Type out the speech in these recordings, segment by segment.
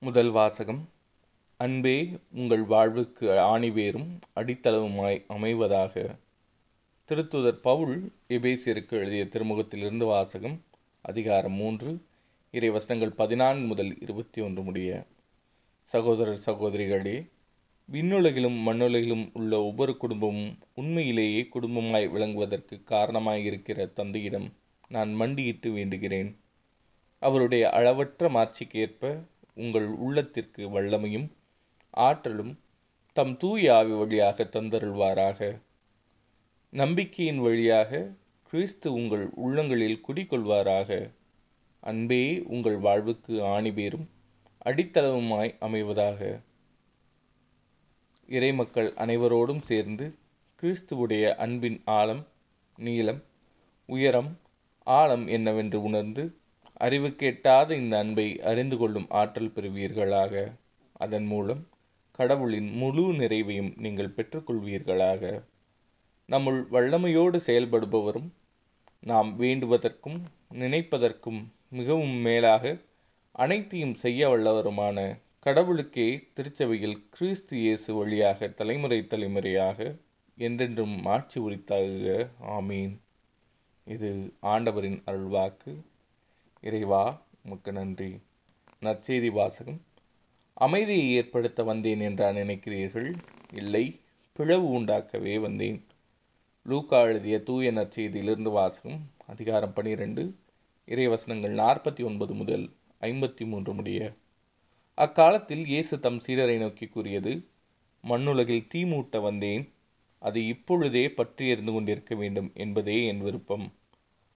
முதல் வாசகம். அன்பே உங்கள் வாழ்வுக்கு ஆணிவேரும் அடித்தளவுமாய் அமைவதாக. திருத்துதர் பவுல் எபேசியருக்கு எழுதிய திருமுகத்திலிருந்து வாசகம் அதிகாரம் மூன்று இறை வசனங்கள் பதினான்கு முதல் இருபத்தி ஒன்று முடிய. சகோதரர் சகோதரிகளே விண்ணுலகிலும் மண்ணுலகிலும் உள்ள ஒவ்வொரு குடும்பமும் உண்மையிலேயே குடும்பமாய் விளங்குவதற்கு காரணமாயிருக்கிற தந்தையிடம் நான் மண்டியிட்டு வேண்டுகிறேன். அவருடைய அளவற்ற மாட்சிக்கு ஏற்ப உங்கள் உள்ளத்திற்கு வல்லமையும் ஆற்றலும் தம் தூய ஆவி வழியாக தந்தருள்வாராக. நம்பிக்கையின் வழியாக கிறிஸ்து உங்கள் உள்ளங்களில் குடிக்கொள்வாராக அன்பே உங்கள் வாழ்வுக்கு ஆணிபேரும் அடித்தளவுமாய் அமைவதாக. இறைமக்கள் அனைவரோடும் சேர்ந்து கிறிஸ்துவுடைய அன்பின் ஆழம் நீளம் உயரம் ஆழம் என்னவென்று உணர்ந்து அறிவு கேட்டாத இந்த அன்பை அறிந்து கொள்ளும் ஆற்றல் பெறுவீர்களாக. அதன் மூலம் கடவுளின் முழு நிறைவையும் நீங்கள் பெற்றுக்கொள்வீர்களாக. நம்முள் வல்லமையோடு செயல்படுபவரும் நாம் வேண்டுவதற்கும் நினைப்பதற்கும் மிகவும் மேலாக அனைத்தையும் செய்ய வல்லவருமான கடவுளுக்கே திருச்சபையில் கிறிஸ்து இயேசு வழியாக தலைமுறை தலைமுறையாக என்றென்றும் மாட்சி உரித்தாகுக. ஆமீன். இது ஆண்டவரின் அருள்வாக்கு. இறைவா உமக்கு நன்றி. நற்செய்தி வாசகம். அமைதியை ஏற்படுத்த வந்தேன் என்றா நினைக்கிறீர்கள்? இல்லை பிளவு உண்டாக்கவே வந்தேன். லூக்கா எழுதிய தூய நற்செய்தியிலிருந்து வாசகம் அதிகாரம் பனிரெண்டு இறைவசனங்கள் நாற்பத்தி ஒன்பது முதல் ஐம்பத்தி மூன்று முடிய. அக்காலத்தில் இயேசு தம் சீடரை நோக்கி கூறியது மண்ணுலகில் தீ மூட்ட வந்தேன். அது இப்பொழுதே பற்றி எறிந்து கொண்டிருக்க வேண்டும் என்பதே என் விருப்பம்.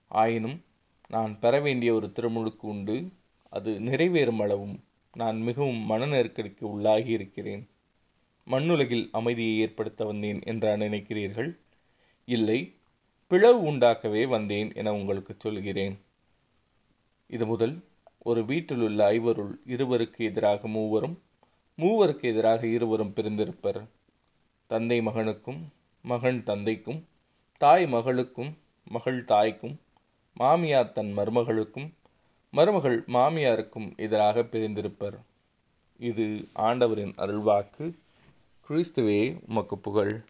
ஆயினும் நான் பெற வேண்டிய ஒரு திருமுழுக்கு உண்டு. அது நிறைவேறும் அளவும் நான் மிகவும் மன நெருக்கடிக்கு உள்ளாகி இருக்கிறேன். மண்ணுலகில் அமைதியை ஏற்படுத்த வந்தேன் என்றா நினைக்கிறீர்கள்? இல்லை. பிளவு உண்டாக்கவே வந்தேன் என உங்களுக்கு சொல்கிறேன். இது முதல். ஒரு வீட்டில் உள்ள ஐவருள் இருவருக்கு எதிராக மூவரும் மூவருக்கு எதிராக இருவரும் பிரிந்திருப்பர். தந்தை மகனுக்கும் மகன் தந்தைக்கும் தாய் மகளுக்கும் மகள் தாய்க்கும் மாமியார் தன் மருமகளுக்கும் மருமகள் மாமியாருக்கும் எதிராக பிரிந்திருப்பர். இது ஆண்டவரின் அருள்வாக்கு. கிறிஸ்துவே உமக்கு புகழ்.